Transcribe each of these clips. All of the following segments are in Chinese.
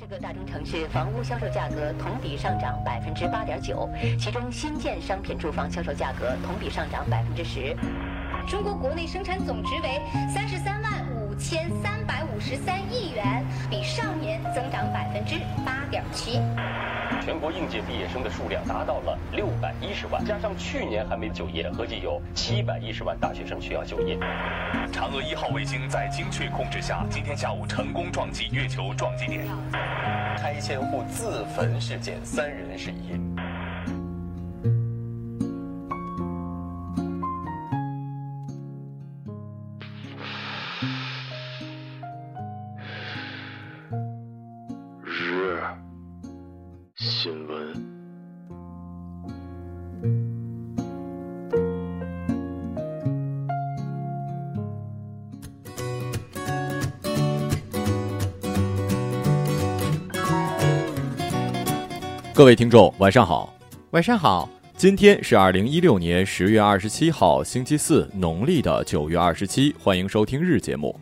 十个大中城市房屋销售价格同比上涨百分之八点九，其中新建商品住房销售价格同比上涨百分之十。中国国内生产总值为三十三万五千三百五十三亿元，比上年增长百分之八点七。全国应届毕业生的数量达到了六百一十万，加上去年还没就业，合计有七百一十万大学生需要就业。嫦娥一号卫星在精确控制下，今天下午成功撞击月球撞击点。拆迁户自焚事件，三人失忆。新闻。各位听众，晚上好。晚上好，今天是二零一六年十月二十七号，星期四，农历的九月二十七。欢迎收听日节目。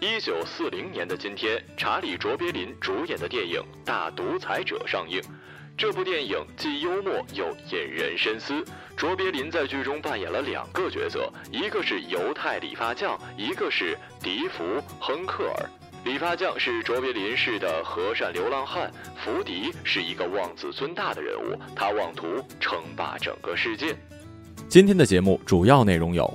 一九四零年的今天，查理·卓别林主演的电影《大独裁者》上映。这部电影既幽默又引人深思。卓别林在剧中扮演了两个角色，一个是犹太理发匠，一个是迪福·亨克尔。理发匠是卓别林式的和善流浪汉，福迪是一个妄自尊大的人物，他妄图称霸整个世界。今天的节目主要内容有：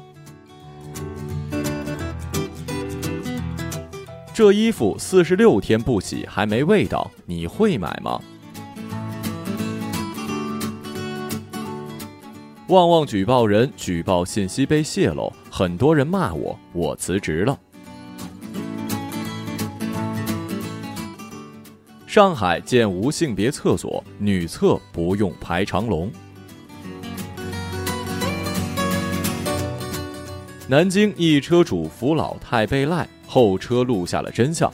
这衣服四十六天不洗还没味道，你会买吗？旺旺举报人举报信息被泄露，很多人骂我，我辞职了。上海建无性别厕所，女厕不用排长龙。南京一车主扶老太被赖，后车录下了真相。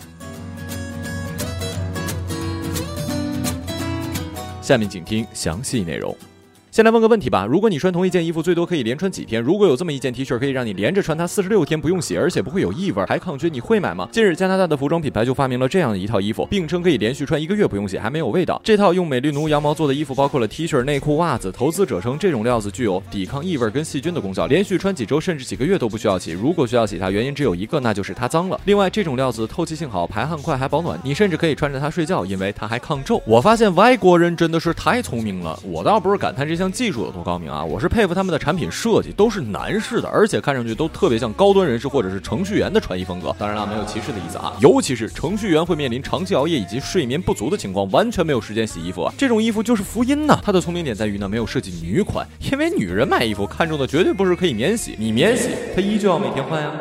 下面请听详细内容。先来问个问题吧，如果你穿同一件衣服，最多可以连穿几天？如果有这么一件 T 恤可以让你连着穿它四十六天不用洗，而且不会有异味，还抗菌，你会买吗？近日，加拿大的服装品牌就发明了这样的一套衣服，并称可以连续穿一个月不用洗，还没有味道。这套用美丽奴羊毛做的衣服包括了 T 恤、内裤、袜子。投资者称，这种料子具有抵抗异味跟细菌的功效，连续穿几周甚至几个月都不需要洗。如果需要洗它，原因只有一个，那就是它脏了。另外，这种料子透气性好，排汗快，还保暖，你甚至可以穿着它睡觉，因为它还抗皱。我发现外国人真的是太聪明了，我倒不是感叹这些像技术有多高明。啊，我是佩服他们的产品设计，都是男士的，而且看上去都特别像高端人士或者是程序员的穿衣风格。当然了，没有歧视的意思啊，尤其是程序员会面临长期熬夜以及睡眠不足的情况，完全没有时间洗衣服啊。这种衣服就是福音呐。它的聪明点在于呢，没有设计女款，因为女人买衣服看中的绝对不是可以免洗，你免洗，它依旧要每天换呀。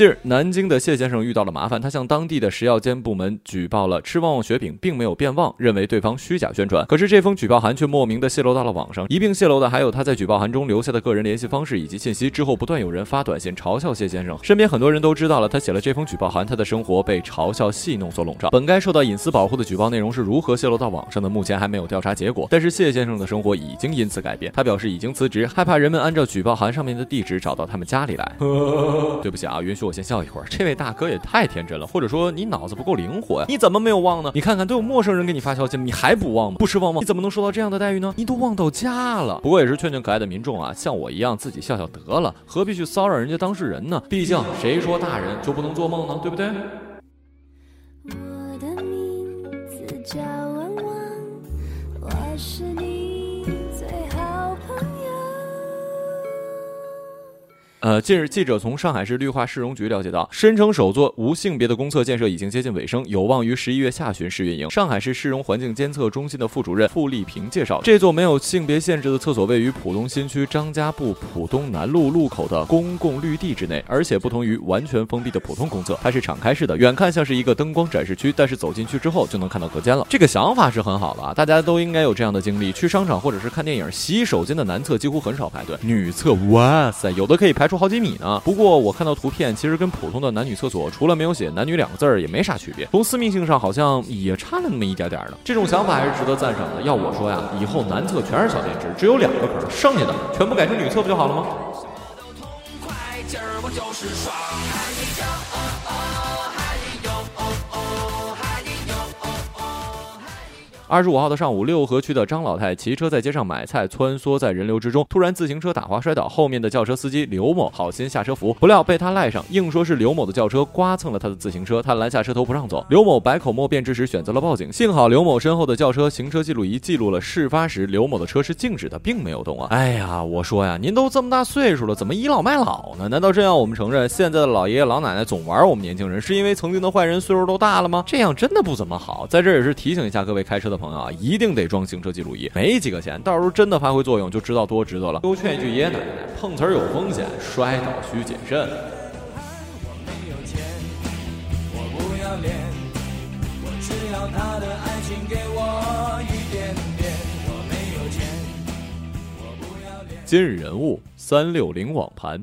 近日，南京的谢先生遇到了麻烦，他向当地的食药监部门举报了吃旺旺雪饼并没有变旺，认为对方虚假宣传。可是这封举报函却莫名的泄露到了网上，一并泄露的还有他在举报函中留下的个人联系方式以及信息。之后，不断有人发短信嘲笑谢先生，身边很多人都知道了他写了这封举报函，他的生活被嘲笑戏弄所笼罩。本该受到隐私保护的举报内容是如何泄露到网上的？目前还没有调查结果。但是谢先生的生活已经因此改变，他表示已经辞职，害怕人们按照举报函上面的地址找到他们家里来。对不起啊，允许我先笑一会儿，这位。大哥也太天真了，或者说你脑子不够灵活呀？你怎么没有忘呢？你看看都有陌生人给你发消息，你还不忘吗？不吃旺旺，你怎么能受到这样的待遇呢？你都忘到家了。不过也是劝劝可爱的民众啊，像我一样自己笑笑得了，何必去骚扰人家当事人呢？毕竟谁说大人就不能做梦呢？对不对？我的名字叫呃，近日，记者从上海市绿化市容局了解到，申城首座无性别的公厕建设已经接近尾声，有望于十一月下旬试运营。上海市市容环境监测中心的副主任傅丽萍介绍，这座没有性别限制的厕所位于浦东新区张家埠浦东南路路口的公共绿地之内，而且不同于完全封闭的普通公厕，它是敞开式的，远看像是一个灯光展示区，但是走进去之后就能看到隔间了。这个想法是很好的啊，大家都应该有这样的经历：去商场或者是看电影，洗手间的男厕几乎很少排队，女厕，哇塞，有的可以排。出好几米呢。不过我看到图片，其实跟普通的男女厕所除了没有写男女两个字儿，也没啥区别。从私密性上好像也差了那么一点点呢。这种想法还是值得赞赏的。要我说呀，以后男厕全是小便池，只有两个坑，剩下的全部改成女厕不就好了吗？痛快劲不就是爽二十五号的上午，六合区的张老太骑车在街上买菜，穿梭在人流之中，突然自行车打滑摔倒，后面的轿车司机刘某好心下车扶，不料被他赖上，硬说是刘某的轿车刮蹭了他的自行车，他拦下车头不让走。刘某百口莫辩之时，选择了报警。幸好刘某身后的轿车行车记录仪记录了事发时刘某的车是静止的，并没有动啊。哎呀，我说呀，您都这么大岁数了，怎么倚老卖老呢？难道真要我们承认现在的老爷爷老奶奶总玩我们年轻人，是因为曾经的坏人岁数都大了吗？这样真的不怎么好。在这也是提醒一下各位开车的。朋友啊，一定得装行车记录仪，没几个钱，到时候真的发挥作用，就知道多值得了。多劝一句爷爷奶奶，碰瓷儿有风险，摔倒需谨慎。今日人物：三六零网盘。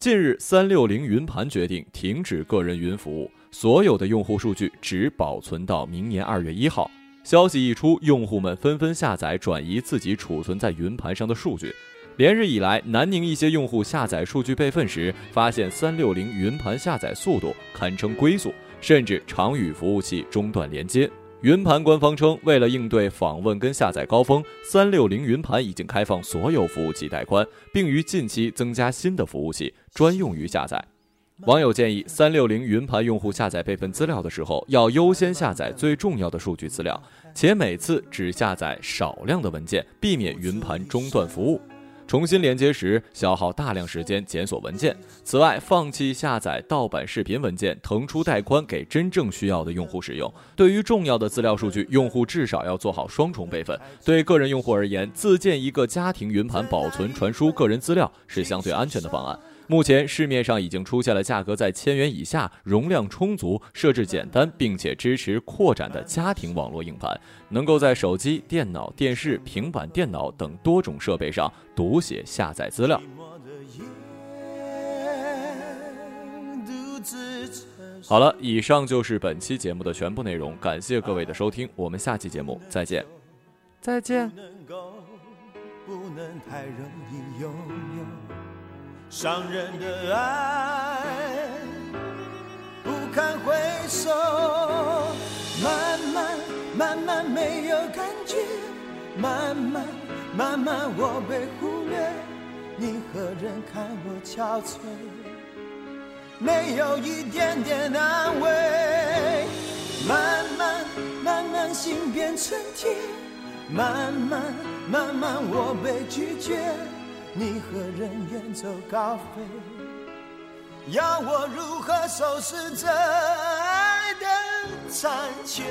近日，三六零云盘决定停止个人云服务，所有的用户数据只保存到明年二月一号。消息一出，用户们纷纷下载转移自己储存在云盘上的数据。连日以来，南宁一些用户下载数据备份时，发现三六零云盘下载速度堪称龟速，甚至常与服务器中断连接。云盘官方称，为了应对访问跟下载高峰，三六零云盘已经开放所有服务器带宽，并于近期增加新的服务器专用于下载。网友建议，三六零云盘用户下载备份资料的时候，要优先下载最重要的数据资料，且每次只下载少量的文件，避免云盘中断服务。重新连接时消耗大量时间检索文件。此外，放弃下载盗版视频文件，腾出带宽给真正需要的用户使用。对于重要的资料数据，用户至少要做好双重备份。对个人用户而言，自建一个家庭云盘保存传输个人资料是相对安全的方案。目前市面上已经出现了价格在千元以下、容量充足、设置简单，并且支持扩展的家庭网络硬盘，能够在手机、电脑、电视、平板电脑等多种设备上读写、下载资料。好了，以上就是本期节目的全部内容，感谢各位的收听，我们下期节目再见，再见。伤人的爱不堪回首，慢慢慢慢没有感觉，慢慢慢慢我被忽略，你何人看我憔悴？没有一点点安慰，慢慢慢慢心变成铁，慢慢慢慢我被拒绝。你和人远走高飞，要我如何收拾这爱的残缺？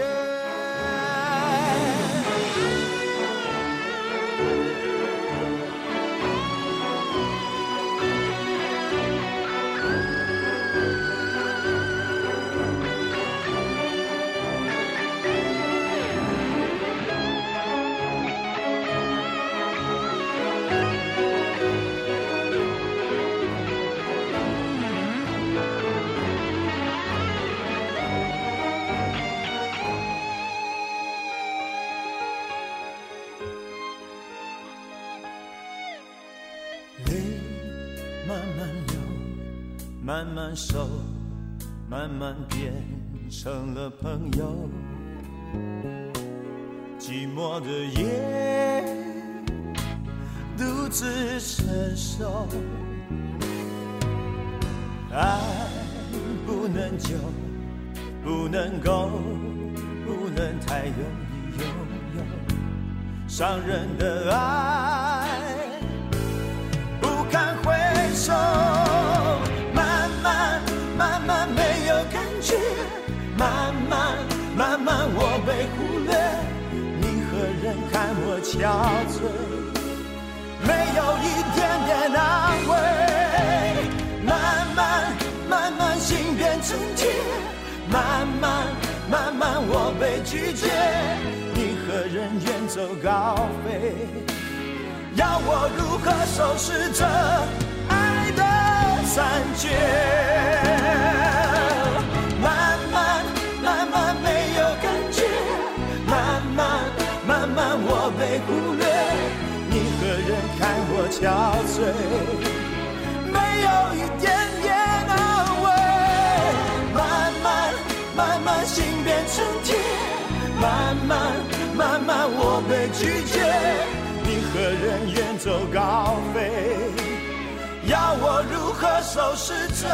泪慢慢熟，慢慢变成了朋友。寂寞的夜，独自承受。爱不能久，不能够，不能太容易拥有。伤人的爱，憔悴？没有一点点安慰。慢慢慢慢，心变成铁。慢慢慢慢，我被拒绝，你和人远走高飞？要我如何收拾这憔悴，没有一点点安慰。慢慢慢慢心变成铁，慢慢慢慢我被拒绝，你和人远走高飞？要我如何收拾这？